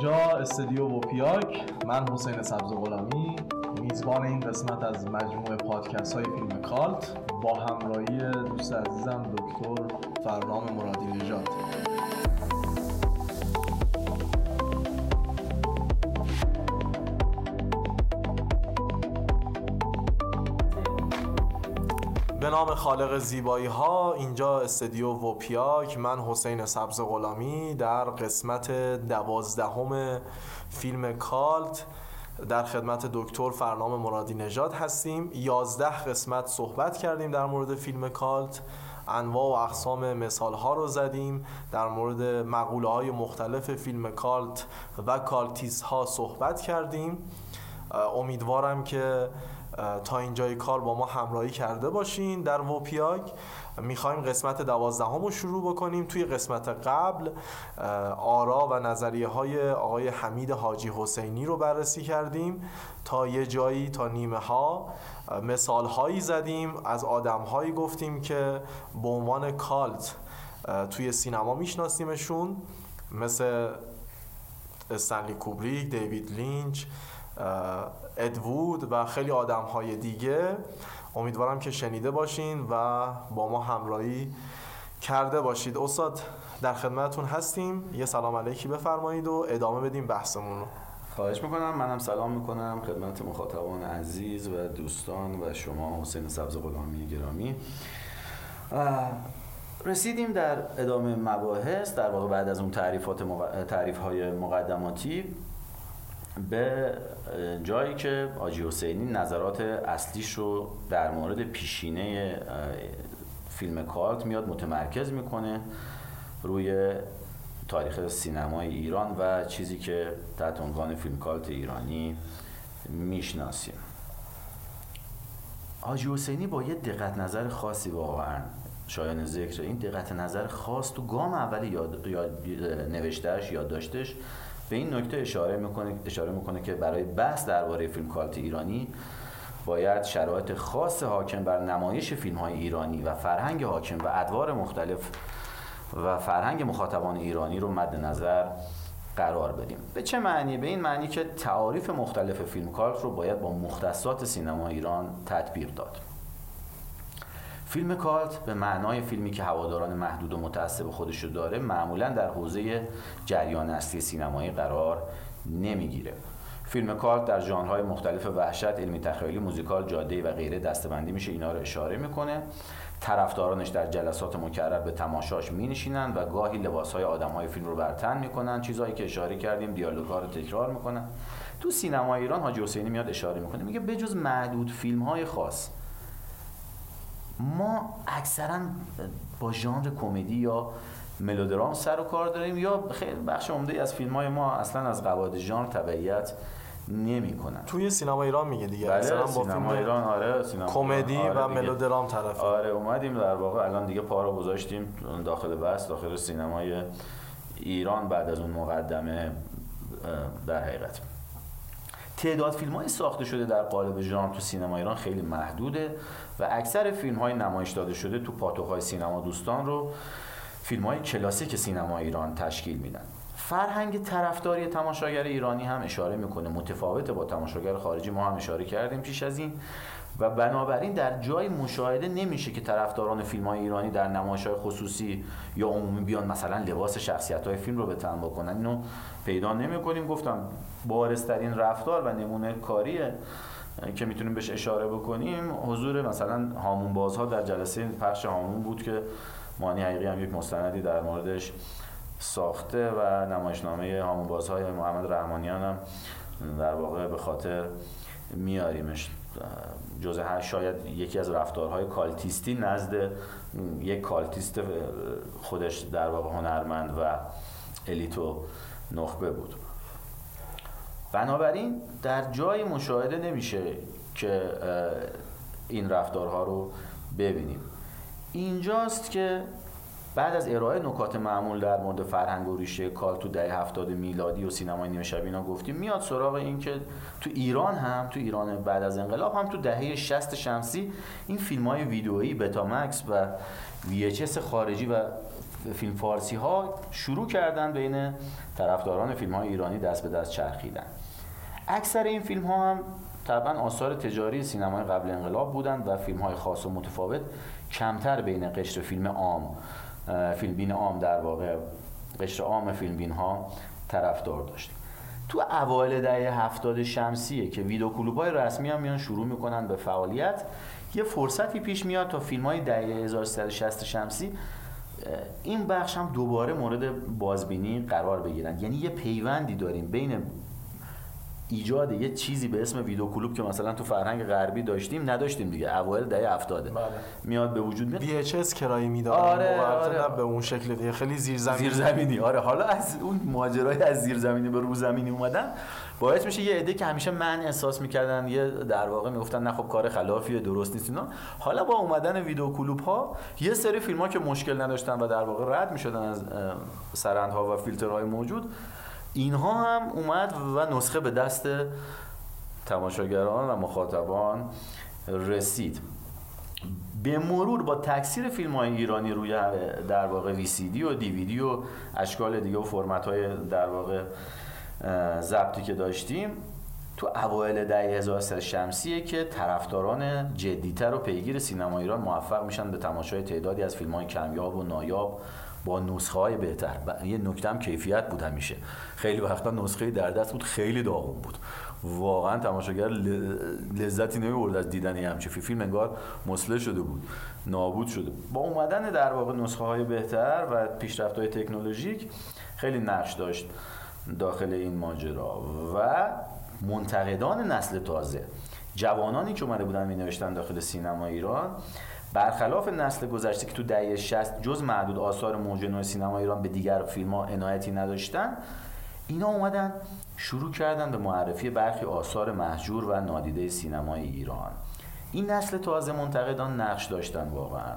اینجا استودیو وپیاک. من حسین سبز غلامی میزبان این قسمت از مجموعه پادکست های فیلم کالت با همراهی دوست عزیزم دکتر فرنام مرادی نژاد. نام خالق زیبایی ها اینجا استدیو وپیاک. من حسین سبز غلامی در قسمت دوازدهم فیلم cult در خدمت دکتر فرنام مرادی نژاد هستیم. یازده قسمت صحبت کردیم در مورد فیلم cult. انواع و اقسام مثال ها رو زدیم. در مورد مقوله های مختلف فیلم cult و cultist ها صحبت کردیم. امیدوارم که تا اینجای کار با ما همراهی کرده باشین. در وپیاگ می‌خوایم قسمت دوازدهم رو شروع بکنیم. توی قسمت قبل آرا و نظریه های آقای حمید حاجی حسینی رو بررسی کردیم. تا یه جایی تا نیمه ها مثال هایی زدیم. از آدم هایی گفتیم که به عنوان کالت توی سینما میشناسیمشون. مثل استنلی کوبریک، دیوید لینچ ادوود و خیلی آدم های دیگه. امیدوارم که شنیده باشین و با ما همراهی کرده باشید. استاد در خدمتتون هستیم. یه سلام علیکی بفرمایید و ادامه بدیم بحثمون رو. خواهش می‌کنم. منم سلام می‌کنم خدمت مخاطبان عزیز و دوستان و شما حسین سبز غلامی گرامی. رسیدیم در ادامه مباحث در واقع بعد از اون تعریفات تعریف های مقدماتی. به جایی که آجی حسینی نظرات اصلیش رو در مورد پیشینه فیلم کارت میاد متمرکز می‌کنه روی تاریخ سینمای ایران و چیزی که تحت عنوان فیلم کالت ایرانی می‌شناسیم. آجی حسینی با یه دقت نظر خاصی واقعا شایان ذکر این دقت نظر خاص تو گام اول یاد, یاد نوشتهش یاد داشتش به این نکته اشاره می‌کنه اشاره می‌کنه که برای بحث درباره فیلم کالت ایرانی باید شرایط خاص حاکم بر نمایش فیلم های ایرانی و فرهنگ حاکم و ادوار مختلف و فرهنگ مخاطبان ایرانی رو مد نظر قرار بدیم. به چه معنی؟ به این معنی که تعاریف مختلف فیلم کالت رو باید با مختصات سینما ایران تطبیق داد. فیلم کالت به معنای فیلمی که هواداران محدود و متعصب خودش رو داره معمولا در حوزه جریان اصلی سینمایی قرار نمی‌گیره. فیلم کالت در ژانرهای مختلف وحشت علمی تخیلی موزیکال جاده و غیره دستبندی میشه اینا رو اشاره می‌کنه. طرفدارانش در جلسات مکرر به تماشاش مینشینن و گاهی لباسهای آدمهای فیلم رو برتن می‌کنن چیزهایی که اشاره کردیم دیالوگا رو تکرار می‌کنن تو سینما ایران حاجی حسینی میاد اشاره می‌کنه میگه بجز معدود فیلم های خاص ما اکثرا با ژانر کمدی یا ملودرام سر و کار داریم یا خیلی بخش عمده از فیلم های ما اصلا از قواعد ژانر تبعیت نمی کنن. توی سینما ایران میگه دیگه. بله با سینما ایران آره سینما کمدی آره و ملودرام طرف آره اومدیم در واقع الان دیگه پا رو گذاشتیم داخل بس داخل سینمای ایران بعد از اون مقدمه در حقیقت. تعداد فیلم های ساخته شده در قالب ژانر تو سینما ایران خیلی محدوده و اکثر فیلم های نمایش داده شده تو پاتوق های سینما دوستان رو فیلم های کلاسیک سینما ایران تشکیل میدن. فرهنگ طرفداری تماشاگر ایرانی هم اشاره می‌کنه. متفاوت با تماشاگر خارجی ما هم اشاره کردیم پیش از این. و بنابراین در جای مشاهده نمیشه که طرفداران فیلم های ایرانی در نمایش های خصوصی یا عمومی بیان مثلا لباس شخصیت های فیلم رو به تن بکنن. اینو پیدا نمی کنیم گفتم بارسترین رفتار و نمونه کاریه که می‌تونیم بهش اشاره بکنیم. حضور مثلا هامون بازها در جلسه پخش هامون بود که مانی حقیقی هم یک مستندی در موردش ساخته و نمایشنامه هامون بازهای محمد رحمانیان هم در واقع به خاطر میاریمش. جزء شاید یکی از رفتارهای cultist ی نزد یک cultist خودش در واقع هنرمند و elite و نخبه بود. بنابراین در جای مشاهده نمیشه که این رفتارها رو ببینیم. اینجاست که بعد از ارائه نکات معمول در مورد فرهنگ و ریشه کال تو دهه هفتاد میلادی و سینمای نیمه شب اینا گفتیم میاد سراغ این که تو ایران هم تو ایران بعد از انقلاب هم تو دهه 60 شمسی این فیلم های ویدئویی بتامکس و VHS خارجی و فیلم فارسی ها شروع کردن بین طرفداران فیلم های ایرانی دست به دست چرخیدن. اکثر این فیلم ها هم طبعا آثار تجاری سینمای قبل انقلاب بودند و فیلم های خاص و متفاوت کمتر بین قشر فیلم عام فیلم بین عام در واقع قشر عام فیلم بین ها طرفدار داشت تو اوایل دهه هفتاد شمسیه که ویدیو کلوب های رسمی هم میان شروع می‌کنن به فعالیت. یه فرصتی پیش میاد تا فیلم های دهه 1360 شمسی این بخش هم دوباره مورد بازبینی قرار بگیرن. یعنی یه پیوندی داریم بین ایجاد یه چیزی به اسم ویدیو کلوب که مثلا تو فرهنگ غربی داشتیم نداشتیم دیگه اوایل دهه 70 بله. میاد به وجود میاد. VHS کرایی می‌دادن آره, آره. به اون شکل دیگه خیلی زیرزمینی. زیرزمینی. آره حالا از اون ماجرای از زیرزمینی به روزمینی اومدن باعث میشه یه عده که همیشه من احساس می‌کردن یه در واقع می‌گفتن نه خب کار خلافیه درست نیست اینا. حالا با اومدن ویدیو کلوب ها یه سری فیلم ها که مشکل نداشتن و در واقع رد می‌شدن از سرندها و فیلترهای موجود اینها هم اومد و نسخه به دست تماشاگران و مخاطبان رسید. به مرور با تکثیر فیلم های ایرانی روی در واقع وی سی دی و دیویدی و اشکال دیگه و فرمت های در واقع ضبطی که داشتیم تو اوایل دهه 1300 شمسیه که طرفداران جدیتر و پیگیر سینما ایران موفق میشن به تماشای تعدادی از فیلم های کمیاب و نایاب با نسخه های بهتر. و یه نکته هم کیفیت بود همیشه. خیلی وقتا نسخه در دست بود خیلی داغون بود. واقعا تماشاگر لذتی نمی‌برد از دیدن همچه فیلم انگار مسله شده بود. نابود شده با اومدن در واقع نسخه های بهتر و پیشرفت های تکنولوژیک خیلی نقش داشت داخل این ماجرا. و منتقدان نسل تازه جوانانی که اومده بودن می نوشتن داخل سینما ایران برخلاف نسل گذشته که تو دهه 60 جز معدود آثار موج نو سینما ایران به دیگر فیلم ها عنایتی نداشتن اینا اومدن شروع کردن به معرفی برخی آثار محجور و نادیده سینمای ایران. این نسل تازه منتقدان نقش داشتن واقعا.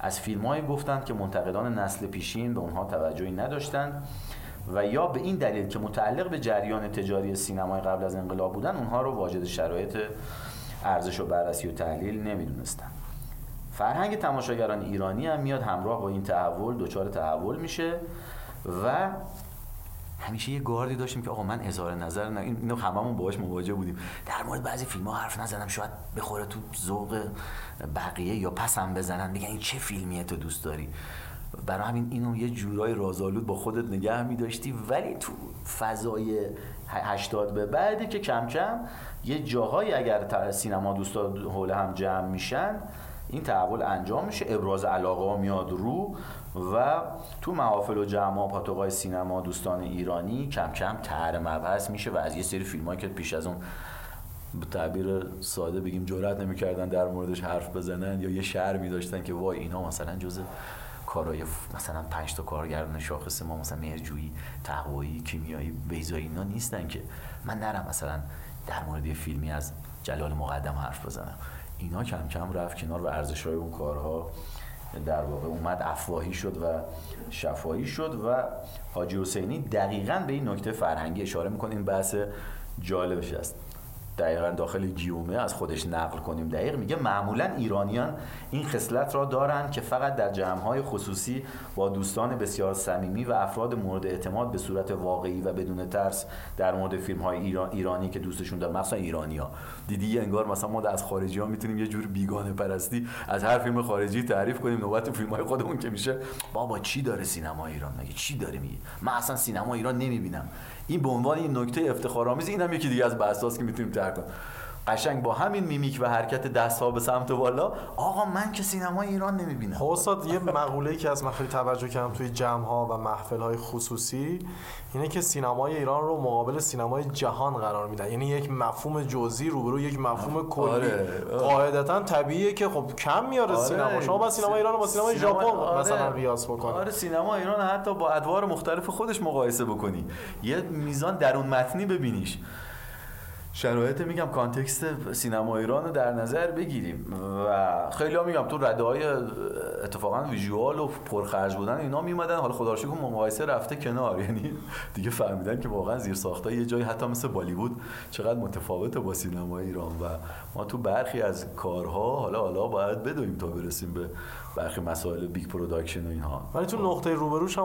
از فیلم های گفتند که منتقدان نسل پیشین به اونها توجهی نداشتند و یا به این دلیل که متعلق به جریان تجاری سینمای قبل از انقلاب بودن اونها رو واجد شرایط ارزش و بررسی و تحلیل نمی‌دونستن. فرهنگ تماشاگران ایرانی هم میاد همراه با این تحول دچار تحول میشه و همیشه یه گاردی داشتیم که آقا من اظهار نظر نه اینو هممون باهاش مواجه بودیم. در مورد بعضی فیلم ها حرف نزنم شاید بخوره تو ذوق بقیه یا پسم بزنن میگن این چه فیلمیه تو دوست داری؟ برای همین اینو یه جورای رازآلود با خودت نگه می داشتی ولی تو فضای 80 به بعدی که کم کم یه جاهایی اگر سینما دوستا حول هم جمع میشن این تحول انجام میشه ابراز علاقه میاد رو و تو محافل و جمع پاتوقای سینما دوستان ایرانی کم کم تر مبحث میشه و از یه سری فیلم که پیش از اون به تعبیر ساده بگیم جرأت نمی‌کردن در موردش حرف بزنن یا یه شعر می داشتن که وای اینا مثلا جز کارهای مثلا پنج تا کارگردان شاخص ما مثلا مهرجویی تقوایی کیمیایی بیزایی اینا نیستن که. من نرم مثلا در مورد یه فیلمی از جلال مقدم حرف بزنم. اینا کم کم رفت کنار و ارزش های اون کارها در واقع اومد افواهی شد و شفاهی شد و حاجی حسینی دقیقا به این نکته فرهنگی اشاره می‌کنه. این بحث جالبش است. دقیقا داخل گیومه از خودش نقل کنیم دقیق. میگه معمولا ایرانیان این خصلت را دارند که فقط در جمعهای خصوصی با دوستان بسیار صمیمی و افراد مورد اعتماد به صورت واقعی و بدون ترس در مورد فیلم های ایران ایرانی که دوستشون دارن. مثلا ایرانی ها دیدی انگار مثلا ما از خارجی ها می‌تونیم یه جور بیگانه پرستی از هر فیلم خارجی تعریف کنیم. نوبت فیلم های خودمون که میشه. بابا چی داره سینما ایران؟ مگه چی داره میگه من اصلا سینما ایران نمی‌بینم. این به عنوان این نکته افتخارآمیز این هم یکی دیگه از بحثاست که می‌تونیم کنیم قشنگ با همین میمیک و حرکت دست ها به سمت بالا آقا من که سینما ایران نمی‌بینم. خب استاد یه مقوله که از من خیلی توجه کردم توی جمع ها و محفل های خصوصی اینه که سینمای ایران رو مقابل سینمای جهان قرار میدن. یعنی یک مفهوم جزئی روبرو یک مفهوم کلی. آره. قاعدتا طبیعیه که خب کم میاره آره. سینما. شما با سینما ایران رو با سینمای ژاپن آره. مثلا قیاس بکنید آره سینما ایران حتی با ادوار مختلف خودش مقایسه بکنی. یه میزان درون متنی ببینیش. شرایط میگم context سینما ایران رو در نظر بگیریم و خیلی ها میگم تو رده های اتفاقا visual و پرخرج بودن اینا میمدن حالا خدا رو مقایسه رفته کنار. یعنی دیگه فهمیدن که واقعا زیر ساخته یه جایی حتی مثل بالیوود چقدر متفاوته با سینما ایران و ما تو برخی از کارها حالا حالا باید بدویم تا برسیم به برخی مسائل big production و اینها. ولی تو نقطه روبروش هم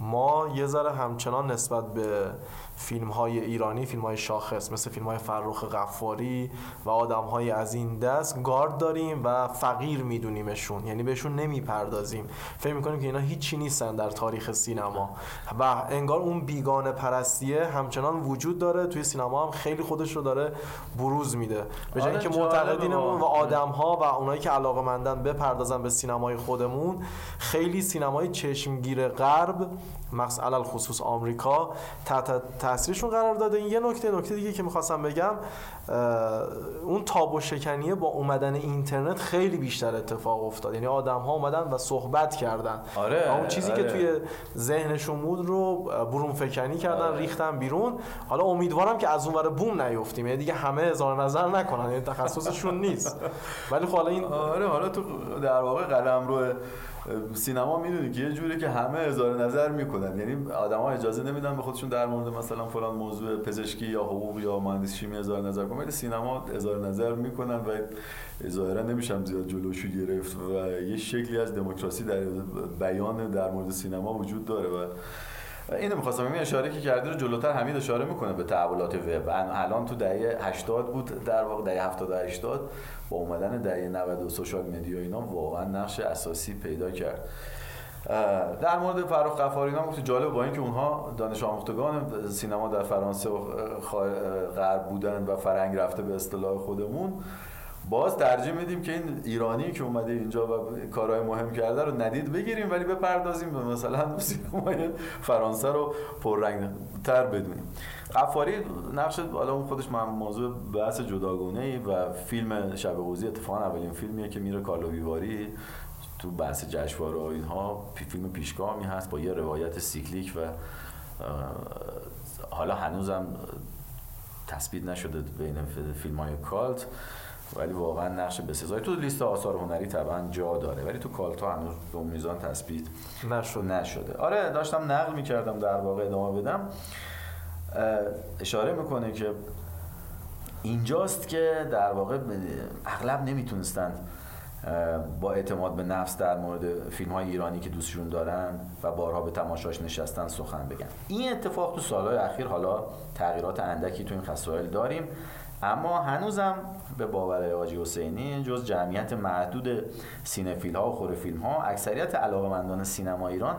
ما یه ذره همچنان نسبت به فیلم های ایرانی فیلم های شاخص مثل فیلم های فرخ غفاری و آدم های از این دست گارد داریم و فقیر میدونیمشون. یعنی بهشون نمی‌پردازیم. فکر می‌کنیم که اینا هیچی نیستن در تاریخ سینما. و انگار اون بیگانه پرستیه همچنان وجود داره. توی سینما هم خیلی خودش رو داره بروز میده. به جای آره، اینکه معتقدینمون و آدم ها و اونایی که علاقه مندن بپردازن به سینمای خودمون خیلی سینمای چشمگیر غرب مثلا خصوص آمریکا تحت تاثیرشون قرار داده. این یه نکته نکته دیگه که می‌خواستم بگم اون تاب و شکنیه با اومدن اینترنت خیلی بیشتر اتفاق افتاد. یعنی آدم ها اومدن و صحبت کردن. آره اون چیزی آره. که توی ذهنشون بود رو برون فکنی کردن آره. ریختن بیرون. حالا امیدوارم که از اونور بوم نیفتیم. یعنی دیگه همه هزار نظر نکنن. یعنی تخصصشون نیست. ولی خب حالا این آره حالا تو در واقع قلم رو سینما می‌دونی که یه جوری که همه اظهار نظر می‌کنن. یعنی آدما اجازه نمیدن به خودشون در مورد مثلا فلان موضوع پزشکی یا حقوق یا مهندسی شیمی اظهار نظر کنن. ولی سینما اظهار نظر می‌کنن و ظاهرا نمیشم زیاد جلوشو گرفت و یه شکلی از دموکراسی در بیان در مورد سینما وجود داره و اینو می‌خواستم این اشاره که کرده رو جلوتر حمید اشاره می‌کنه به تحولات وب. الان تو دهه 80 بود در واقع دهه 70 80 با اومدن دهه 90 و سوشال مدیا اینا واقعا نقش اساسی پیدا کرد. در مورد فرخ قفاری اینا گفت جالب با اینکه اونها دانش آموختگان سینما در فرانسه و غرب بودن و فرنگ رفته به اصطلاح خودمون. باز ترجیح میدیم که این ایرانی که اومده اینجا و کارهای مهم کرده رو ندید بگیریم ولی بپردازیم به مثلا سینمای فرانسه رو پررنگ تر بدونیم. غفاری نقش حالا اون خودش موضوع بحث جداگونه ای و فیلم شب قوزی اتفاقا اولین فیلمیه که میره کارلو ویواری تو بحث جشنواره و اینها. فیلم پیشگامی هست با یه روایت cyclic و حالا هنوزم تثبیت نشده بین فیلم های cult. ولی واقعا نقش بسزایی تو لیست آثار هنری طبعا جا داره ولی تو cult ا هنوز به میزان تثبیت نشد. نشده. آره داشتم نقل می‌کردم در واقع ادامه بدم. اشاره می‌کنه که اینجاست که در واقع اغلب نمی‌تونستند با اعتماد به نفس در مورد فیلم های ایرانی که دوستشون دارن و بارها به تماشاش نشستن سخن بگن. این اتفاق تو سالهای اخیر حالا تغییرات اندکی تو این خصایل داریم. اما هنوزم به باور آجی حسینی جز جمعیت محدود سینفیل ها و خور فیلم ها اکثریت علاقمندان سینما ایران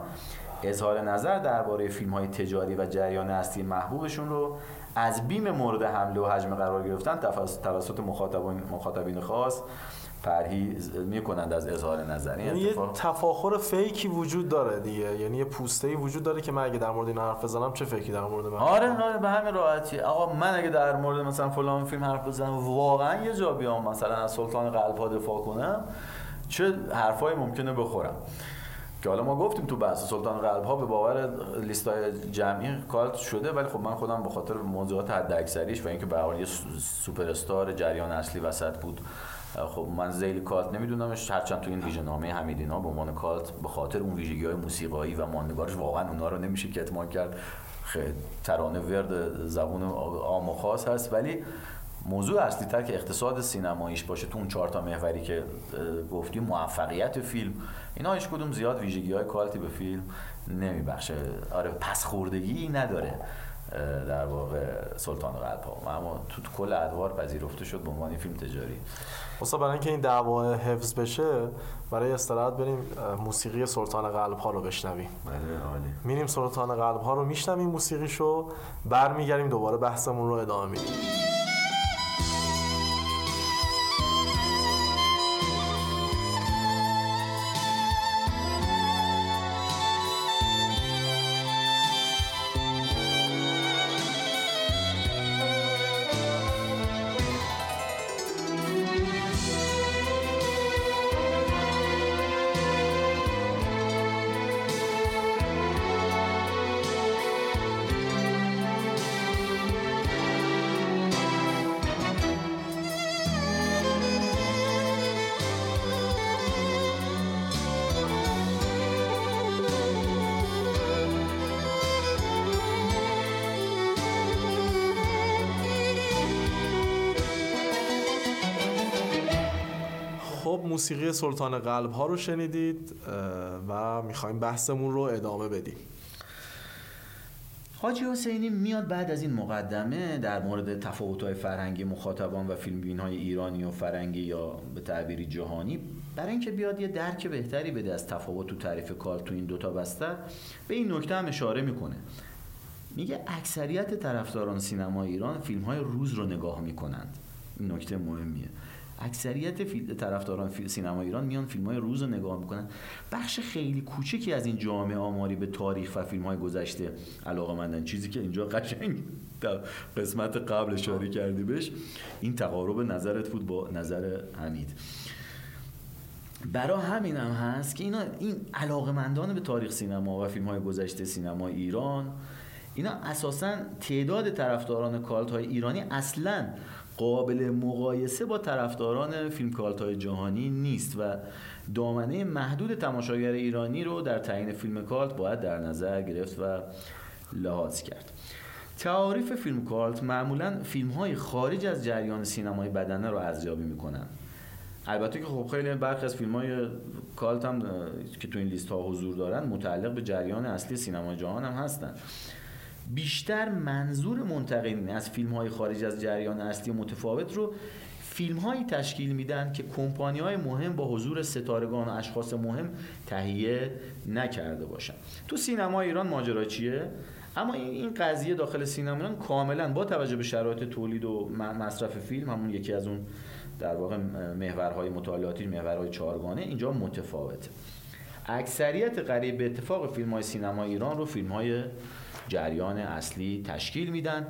اظهار نظر درباره فیلم های تجاری و جریان اصلی محبوبشون رو از بیم مورد حمله و حجم قرار گرفتن توسط مخاطبین مخاطبین خاص پرهیز می‌کنند از اظهار نظر یعنی یه تفاخر فیکی وجود داره دیگه. یعنی یه پوسته ای وجود داره که من اگه در مورد این حرف بزنم چه فکری در مورد من؟ آره آره به همین راحتی. آقا من اگه در مورد مثلا فلان فیلم حرف بزنم واقعا یه جا بیام مثلا از سلطان قلب ها دفاع کنم چه حرفایی ممکنه بخورم. که حالا ما گفتیم تو بحث سلطان قلب ها به باور لیستای جمعی کالت شده ولی خب من خودم به خاطر موضوعات حد اکثریش و اینکه به یه سوپر استار جریان اصلی وسط بود خب من زیل کالت نمیدونمش هرچند تو این ویژه نامه حمیدینا به عنوان کالت به خاطر اون ویژگی های موسیقایی و ماندگارش واقعا اونا رو نمیشه کتمان کرد. ترانه ورد زبون عام و خاص هست. ولی موضوع اصلی تر که اقتصاد سینماییش باشه تو اون چهار تا محوری که گفتیم موفقیت فیلم اینا هیچ کدوم زیاد ویژگی های کالتی به فیلم نمیبخشه. آره پس خوردگی نداره. در واقع سلطان قلب ها اما تو, کل ادوار پذیرفته شد به عنوان فیلم تجاری. اصلا برای اینکه این دعوا حفظ بشه برای استراحت بریم موسیقی سلطان قلب ها رو بشنویم. بله میریم سلطان قلب ها رو میشنویم موسیقیشو برمیگردیم دوباره بحثمون رو ادامه میدیم. موسیقی سلطان قلب ها رو شنیدید و می‌خوایم بحثمون رو ادامه بدیم. حاجی حسینی میاد بعد از این مقدمه در مورد تفاوت‌های فرهنگی مخاطبان و فیلمبین های ایرانی و فرنگی یا به تعبیری جهانی برای اینکه بیاد یه درک بهتری بده از تفاوت تو تعریف کار تو این دوتا بستر به این نکته هم اشاره می‌کنه. میگه اکثریت طرفداران سینما ایران فیلم های روز رو نگاه می‌کنند. این نکته مهمیه. اکثریت طرفداران فیلم سینما ایران میان فیلم های روز رو نگاه می‌کنن. بخش خیلی کوچکی از این جامعه آماری به تاریخ و فیلم های گذشته علاقه مندن. چیزی که اینجا قشنگ در قسمت قبل اشاره کردی بهش این تقارب نظرت بود با نظر حمید. برای همین هم هست که اینا این علاقمندان به تاریخ سینما و فیلم های گذشته سینما ایران اینا اساسا تعداد طرفداران کالت های ایرانی اصلا قابل مقایسه با طرفداران فیلم کالت های جهانی نیست و دامنه محدود تماشاگر ایرانی رو در تعیین فیلم کالت باید در نظر گرفت و لحاظ کرد. تعاریف فیلم کالت معمولا فیلم های خارج از جریان سینمای بدنه رو ارزیابی می‌کنن. البته که خب خیلی برخی از فیلم های کالت هم که تو این لیست ها حضور دارن متعلق به جریان اصلی سینما جهان هم هستن. بیشتر منظور منتقدین از فیلم های خارج از جریان اصلی متفاوت رو فیلم هایی تشکیل میدن که کمپانی های مهم با حضور ستارگان و اشخاص مهم تهیه نکرده باشن. تو سینما ایران ماجرا چیه؟ اما این قضیه داخل سینما ایران کاملا با توجه به شرایط تولید و مصرف فیلم همون یکی از اون در واقع محورهای مطالعاتی محورهای چهارگانه اینجا متفاوته. اکثریت قریب به اتفاق فیلم های سینما ایران رو فیلم های جریان اصلی تشکیل میدن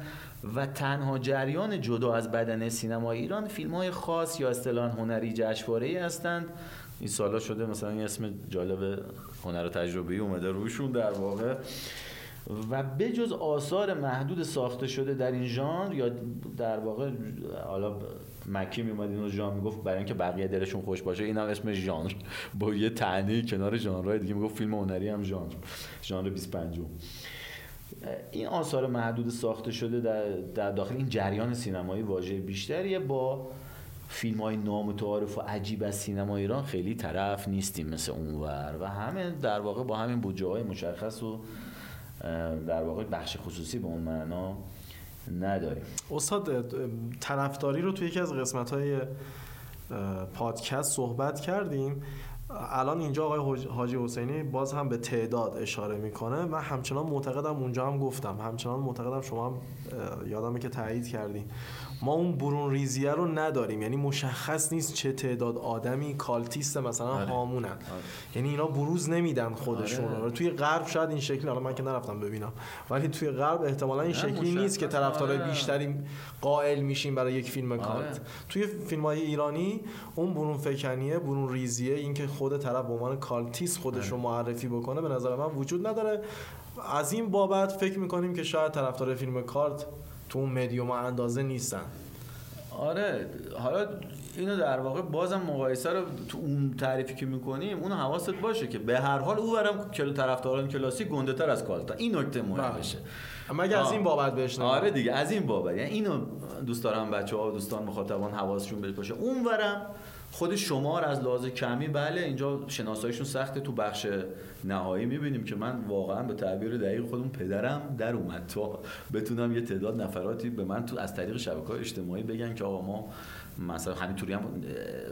و تنها جریان جدا از بدن سینما ایران فیلم های خاص یا اصطلاح هنری جشنواره ای هستند. این سالا شده مثلا این اسم جالب هنر تجربی اومده روشون در واقع. و بجز آثار محدود ساخته شده در این ژانر یا در واقع حالا مکی میومد اینو ژانر می‌گفت برای اینکه بقیه دلشون خوش باشه این هم اسم ژانر. با یه تنهی کنار ژانرهای دیگه می‌گفت فیلم هنری هم ژانر. ژانر 25 این آثار محدود ساخته شده در, در داخل این جریان سینمایی واژه بیشتریه با فیلم های نامتعارف و عجیب از سینما ایران خیلی طرف نیستیم مثل اونور و همه در واقع با همین بودجه های مشخص و در واقع بخش خصوصی به اون معنا نداریم. استاد طرفداری رو توی یکی از قسمت های پادکست صحبت کردیم. الان اینجا آقای حاجی حسینی باز هم به تعداد اشاره می‌کنه. من همچنان معتقدم اونجا هم گفتم. همچنان معتقدم شما هم یادمه که تایید کردین. ما اون برون ریزیه رو نداریم یعنی مشخص نیست چه تعداد آدمی کالتیست مثلا آره. هامونن آره. یعنی اینا بروز نمیدن خودشون آره. توی غرب شاید این شکلی حالا من که نرفتم ببینم ولی توی غرب احتمالا این شکلی نیست که طرفدارای آره. بیشتری قائل میشیم برای یک فیلم کالت آره. توی فیلم های ایرانی اون برون فکنیه برون ریزیه اینکه خود طرف به عنوان کالتیست خودش رو معرفی بکنه به نظر من وجود نداره از این بابت فکر می‌کنیم که شاید طرفدار فیلم کالت تو اون مدیوم اندازه نیستن. آره حالا اینو در واقع بازم مقایسه رو تو اون تعریفی که می‌کنیم اونو حواست باشه که به هر حال او برم کلو طرفداران کلاسی گنده تر از کالتا. این نکته مهمشه بله. اما اگه از این بابت بهش آره دیگه از این بابت. یعنی اینو دوست دارم بچه ها و دوستان مخاطبان حواسشون بهش باشه. اون ورم خود شمار از لحاظ کمی بله اینجا شناساییشون سخته تو بخش نهایی. می‌بینیم که من واقعا به تعبیر دقیق خودم پدرم در اومد تا بتونم یه تعداد نفراتی به من تو از طریق شبکه اجتماعی بگن که آقا ما مثلا همینطوری هم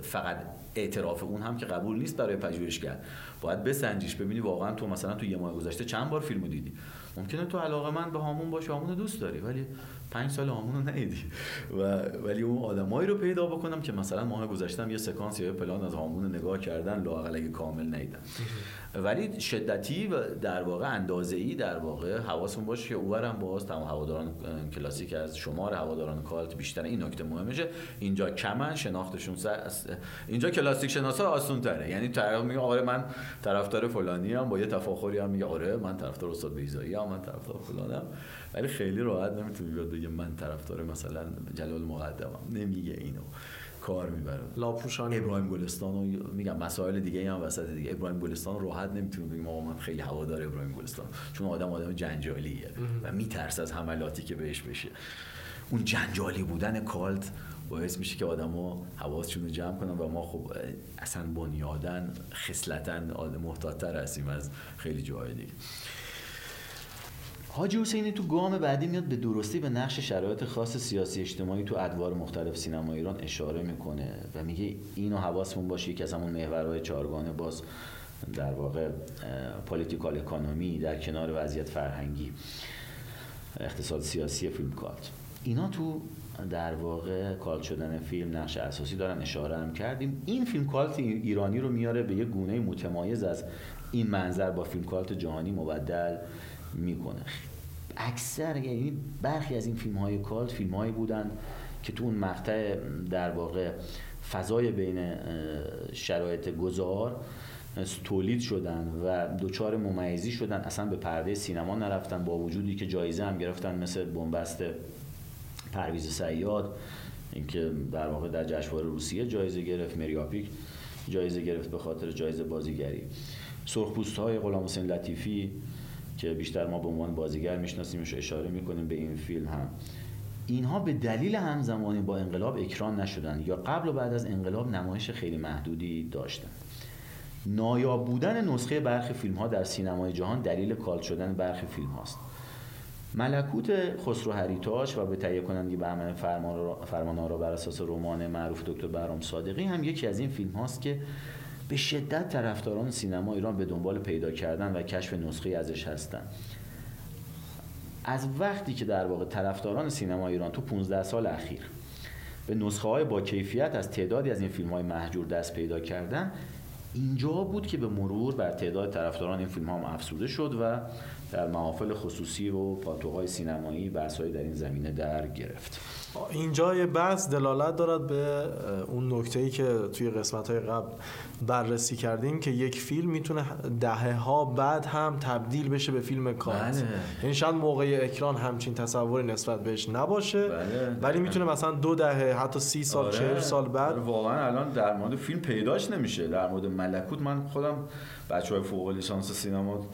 فقط اعتراف اون هم که قبول نیست برای پژوهشگر باید بسنجیش ببینی واقعا تو مثلا تو یه ماه گذشته چند بار فیلمو دیدی. ممکنه تو علاقه من به هامون باشه هامون دوست داری ولی پنج سال هامون رو ندیدی. و ولی اون آدمایی رو پیدا بکنم که مثلا ماه گذشتم یه سکانس یا پلان از هامون نگاه کردن لاقل اگه کامل ندیدن. ولی شدتی و در واقع اندازه ای در واقع حواسون باشه که اورم باز تمام هواداران کلاسیک از شمار هواداران کالت بیشتر. این نکته مهمشه اینجا کمن شناختشون سر اینجا کلاسیک شناسا آسون تره یعنی طرف میگه آره من طرفدار فلانی ام با یه تفاخری هم میگه آره من طرفدار استاد بیزایی ام من طرفدار فلانم. ولی خیلی راحت نمی‌تونه بیاد بگه من طرفدار مثلا جلال مقدمم. نمیگه اینو. کار می‌بره. لاپوشانی. ابراهیم گلستان و میگم مسائل دیگه هم وسط دیگه. ابراهیم گلستان راحت نمی‌تونه بگیم آقا من خیلی هوادار ابراهیم گلستان. چون آدم آدم جنجالیه و میترس از حملاتی که بهش بشه. اون جنجالی بودن کالت باعث میشه که آدما حواسشون رو جمع کنن و ما خب اصلا بنیادن خصلتا محتاطتر هستیم از خیلی جای دیگه. حاجی حسینی تو گام بعدی میاد به درستی به نقش شرایط خاص سیاسی اجتماعی تو ادوار مختلف سینما ایران اشاره می‌کنه و میگه اینو حواسمون باشه که از همون محورهای چارگانه باز در واقع political economy در کنار وضعیت فرهنگی اقتصاد سیاسی فیلم کالت. اینا تو در واقع کالت شدن فیلم نقش اساسی دارن اشاره هم کردیم. این فیلم کالت ایرانی رو میاره به یه گونه متمایز از این منظر با فیلم کالت جهانی مبدل می‌کنه. اکثر یعنی برخی از این فیلم های کالت فیلم هایی بودن که تو اون مقطع در واقع فضای بین شرایط گذار تولید شدن و دوچار ممیزی شدن اصلا به پرده سینما نرفتن با وجودی که جایزه هم گرفتن مثل بنبست پرویز سیاد اینکه در واقع در جشنواره روسیه جایزه گرفت مریاپیک جایزه گرفت به خاطر جایزه بازیگری. سرخپوست های غلام حسین لطیفی که بیشتر ما به عنوان بازیگر میشناسیمش اشاره می‌کنیم به این فیلم هم. اینها به دلیل همزمانی با انقلاب اکران نشدن یا قبل و بعد از انقلاب نمایش خیلی محدودی داشتند نایاب بودن نسخه برخی فیلم ها در سینمای جهان دلیل کال شدن برخی فیلم هاست. ملکوت خسرو هریتاش و به تهیه کنندگی بهمن فرمان را بر اساس رمان معروف دکتر برام صادقی هم یکی از این فیلم هاست که به شدت طرفداران سینما ایران به دنبال پیدا کردن و کشف نسخه ازش هستند از وقتی که در واقع طرفداران سینما ایران تو 15 سال اخیر به نسخه های با کیفیت از تعدادی از این فیلم های محجور دست پیدا کردن اینجا بود که به مرور بر تعداد طرفداران این فیلم هم افسوده شد و در محافل خصوصی و پاتوهای سینمایی بحث‌های در این زمینه در گرفت اینجا یه بحث دلالت دارد به اون نکته ای که توی قسمت های قبل بررسی کردیم که یک فیلم می‌تونه دهه ها بعد هم تبدیل بشه به فیلم کارت بله. یعنی شاید موقع اکران همچین تصوری نسبت بهش نباشه بله. ولی می‌تونه مثلا دو دهه حتی سی سال آره. چهل سال بعد آره، واقعا الان در مورد فیلم پیداش نمیشه در مورد ملکوت من خودم بچه های فوق لیسانس سینما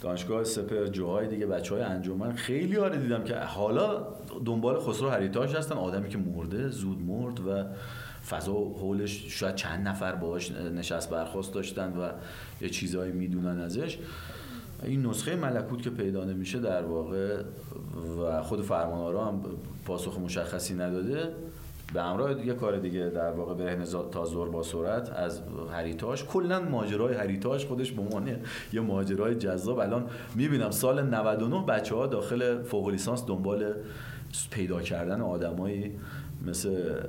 دانشگاه سپر جاهای دیگه بچه های انجمن خیلی آره دیدم که حالا دنبال خسرو هریتاش هستن آدمی که مرده زود مرد و فضا حولش شاید چند نفر باهاش نشست برخواست داشتن و یه چیزایی می‌دونن ازش. این نسخه ملکوت که پیدا نمیشه در واقع و خود فرمانارا هم پاسخ مشخصی نداده. به همراه یه کار دیگه در واقع برهن تازور با سرعت از هریتاش کلا ماجرای هریتاش خودش به عنوان یه ماجرای جذاب. الان می‌بینم سال 99 بچه ها داخل فوق لیسانس دنبال پیدا کردن آدمایی مثل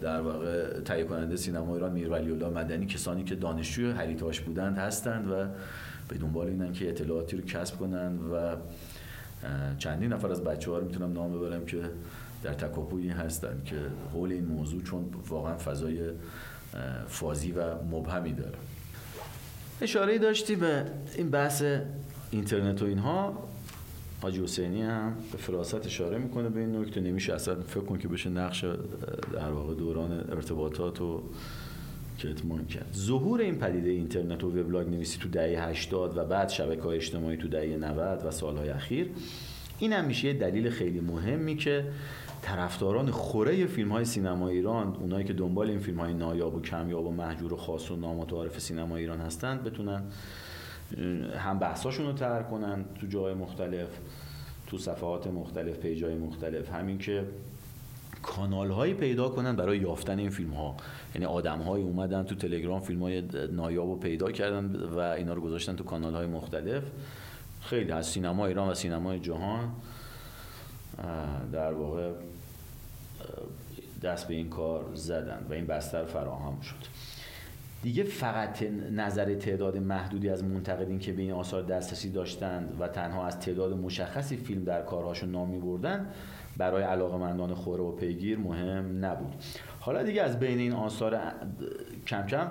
در واقع تهیه کننده سینما ایران میر الله مدنی کسانی که دانشجوی هریتاش بودند هستند و به دنبال اینن که اطلاعاتی رو کسب کنند و چندین نفر از بچه ها رو می‌تونم نام ببرم که در تکاپویی هستن که حول این موضوع چون واقعا فضای فازی و مبهمی داره. اشاره داشتی به این بحث اینترنت و اینها. حاجی حسینی هم به فراست اشاره می‌کنه به این نکته. نمیشه اصلا فکر کن که بشه نقش در واقع دوران ارتباطات و کتمان کرد. ظهور این پدیده اینترنت و وبلاگ نویسی تو دهه 80 و بعد شبکه های اجتماعی تو دهه 90 و سالهای اخیر این هم میشه دلیل خیلی مهمی که طرفداران خوره فیلم های سینما ایران اونایی که دنبال این فیلم های نایاب و کمیاب و محجور و خاص و نامتعارف سینما ایران هستند بتونن هم بحثاشون رو تر کنن تو جای مختلف تو صفحات مختلف پیجای مختلف. همین که کانال هایی پیدا کنن برای یافتن این فیلم ها یعنی آدم های اومدن تو تلگرام فیلم های نایاب رو پیدا کردن و اینا رو گذاشتن تو کانال های مختلف. خیلی از سینما ایران و سینمای جهان در واقع دست به این کار زدن و این بستر فراهم شد. دیگه فقط نظر تعداد محدودی از منتقدین که به این آثار دسترسی داشتند و تنها از تعداد مشخصی فیلم در کارهاشون نام بردن برای علاقمندان خوره و پیگیر مهم نبود. حالا دیگه از بین این آثار کم کم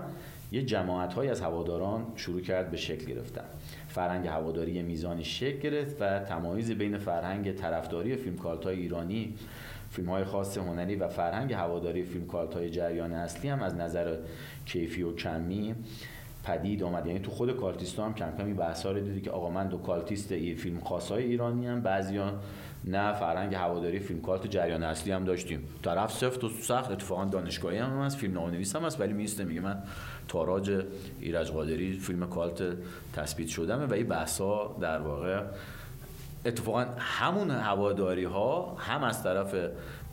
یه جماعت های از هواداران شروع کرد به شکل گرفتن. فرهنگ هواداری میزانی شکل گرفت و تمایز بین فرهنگ طرفداری فیلم های ایرانی فیلم های خاص هنری و فرهنگ هواداری فیلم های جریان اصلی هم از نظر کیفی و کمی پدید آمد. یعنی تو خود کالتیستا هم کم کم این بحثا رو دیدی که آقا من دو کالتیست ای فیلم خاصای ایرانی هم بعضیان نه فرهنگ هواداری فیلم کالت جریان اصلی هم داشتیم. طرف سفت و سخت اتفاقا دانشگاهی هم هست فیلم نویس هم هست ولی می‌ایسته میگه من تاراج ایرج قادری فیلم کالت تثبیت شدمه و این بحثا در واقع اتفاقا همون هواداری ها هم از طرف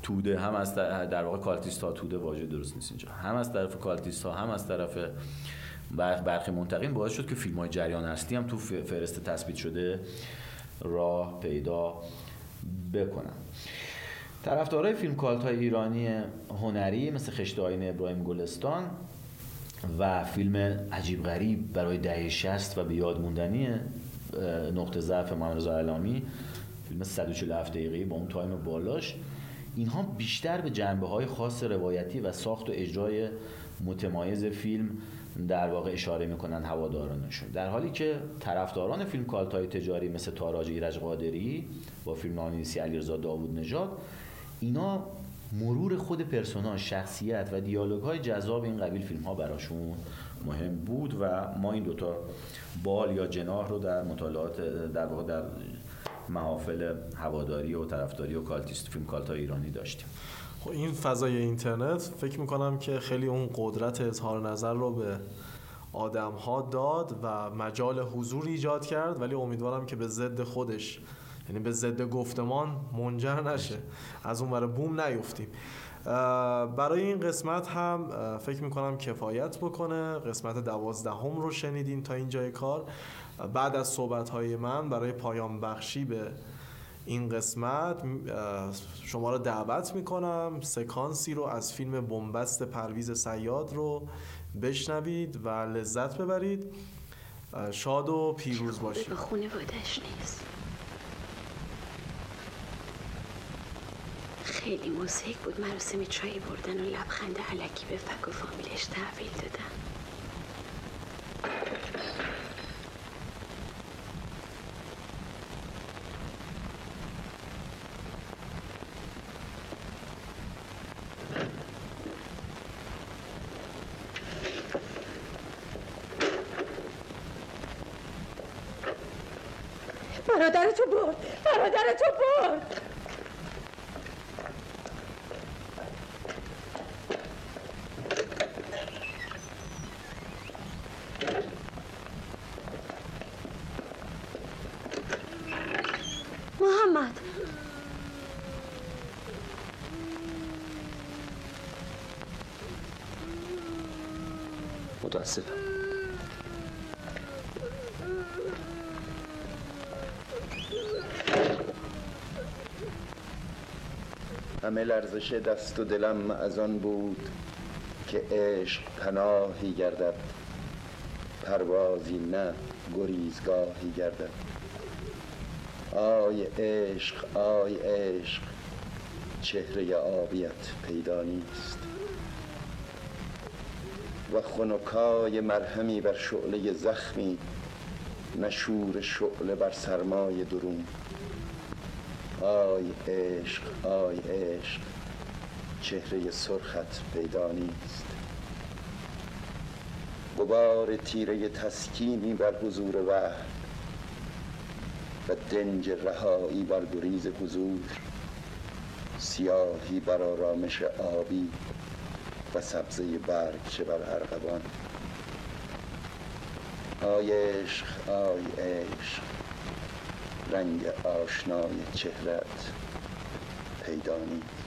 توده هم از در واقع کالتیست ها توده واژه درست نیست اینجا. هم از طرف کالتیست ها هم از طرف برخی منتقدین باعث شد که فیلم های جریان اصلی هم تو فهرست تثبیت شده راه پیدا بکنن طرفدارای فیلم کالت های ایرانی هنری مثل خشت آین ابراهیم گلستان و فیلم عجیب غریب برای دهه 60 و به یاد موندنی نقطه ضعف محمد علامی فیلم 147 دقیقه‌ای با اون تایم بالاش. اینها بیشتر به جنبه های خاص روایتی و ساخت و اجرای متمایز فیلم در واقع اشاره می‌کنن هوادارانشون. در حالی که طرفداران فیلم کالتای تجاری مثل تاراج ایرج قادری یا فیلم نازنین علیرضا داوود نژاد اینا مرور خود پرسوناژ شخصیت و دیالوگ های جذاب این قبیل فیلم ها براشون مهم بود و ما این دوتا بال یا جناح رو در مطالعات در واقع در محافل هواداری و طرفداری و کالتیست فیلم کالتا ایرانی داشتیم. خب این فضای اینترنت فکر می‌کنم که خیلی اون قدرت اظهار نظر رو به آدم ها داد و مجال حضور ایجاد کرد ولی امیدوارم که به ضد خودش یعنی به ضد گفتمان منجر نشه. از اون برای بوم نیفتیم. برای این قسمت هم فکر می‌کنم کفایت بکنه. قسمت دوازدهم رو شنیدین تا اینجای کار. بعد از صحبت های من برای پایان بخشی به این قسمت شما رو دعوت می‌کنم سکانسی رو از فیلم بنبست پرویز سیاد رو بشنوید و لذت ببرید. شاد و پیروز باشید. خونه بودش نیست. خیلی موزیک بود مراسم چایی بردن و لبخند علکی به فک و فامیلش تحویل دادن. برادر تو برد برادر تو برد. همه لرزش دست و دلم از آن بود که عشق پناهی گردد پروازی نه گریزگاهی گردد. آی عشق آی عشق چهره آبیت پیدا نیست. و خنکای مرهمی بر شعله زخمی نشور شعله بر سرمای درون. آی عشق آی عشق چهره سرخت پیدا نیست. غبار تیره تسکینی بر حضور وهن و دنج رهایی بر گریز حضور. سیاهی بر آرامش آبی و سبزه برگچه بر ارغوان. آی عشق آی عشق. رنگ آشنای چهرت پیدا نیست.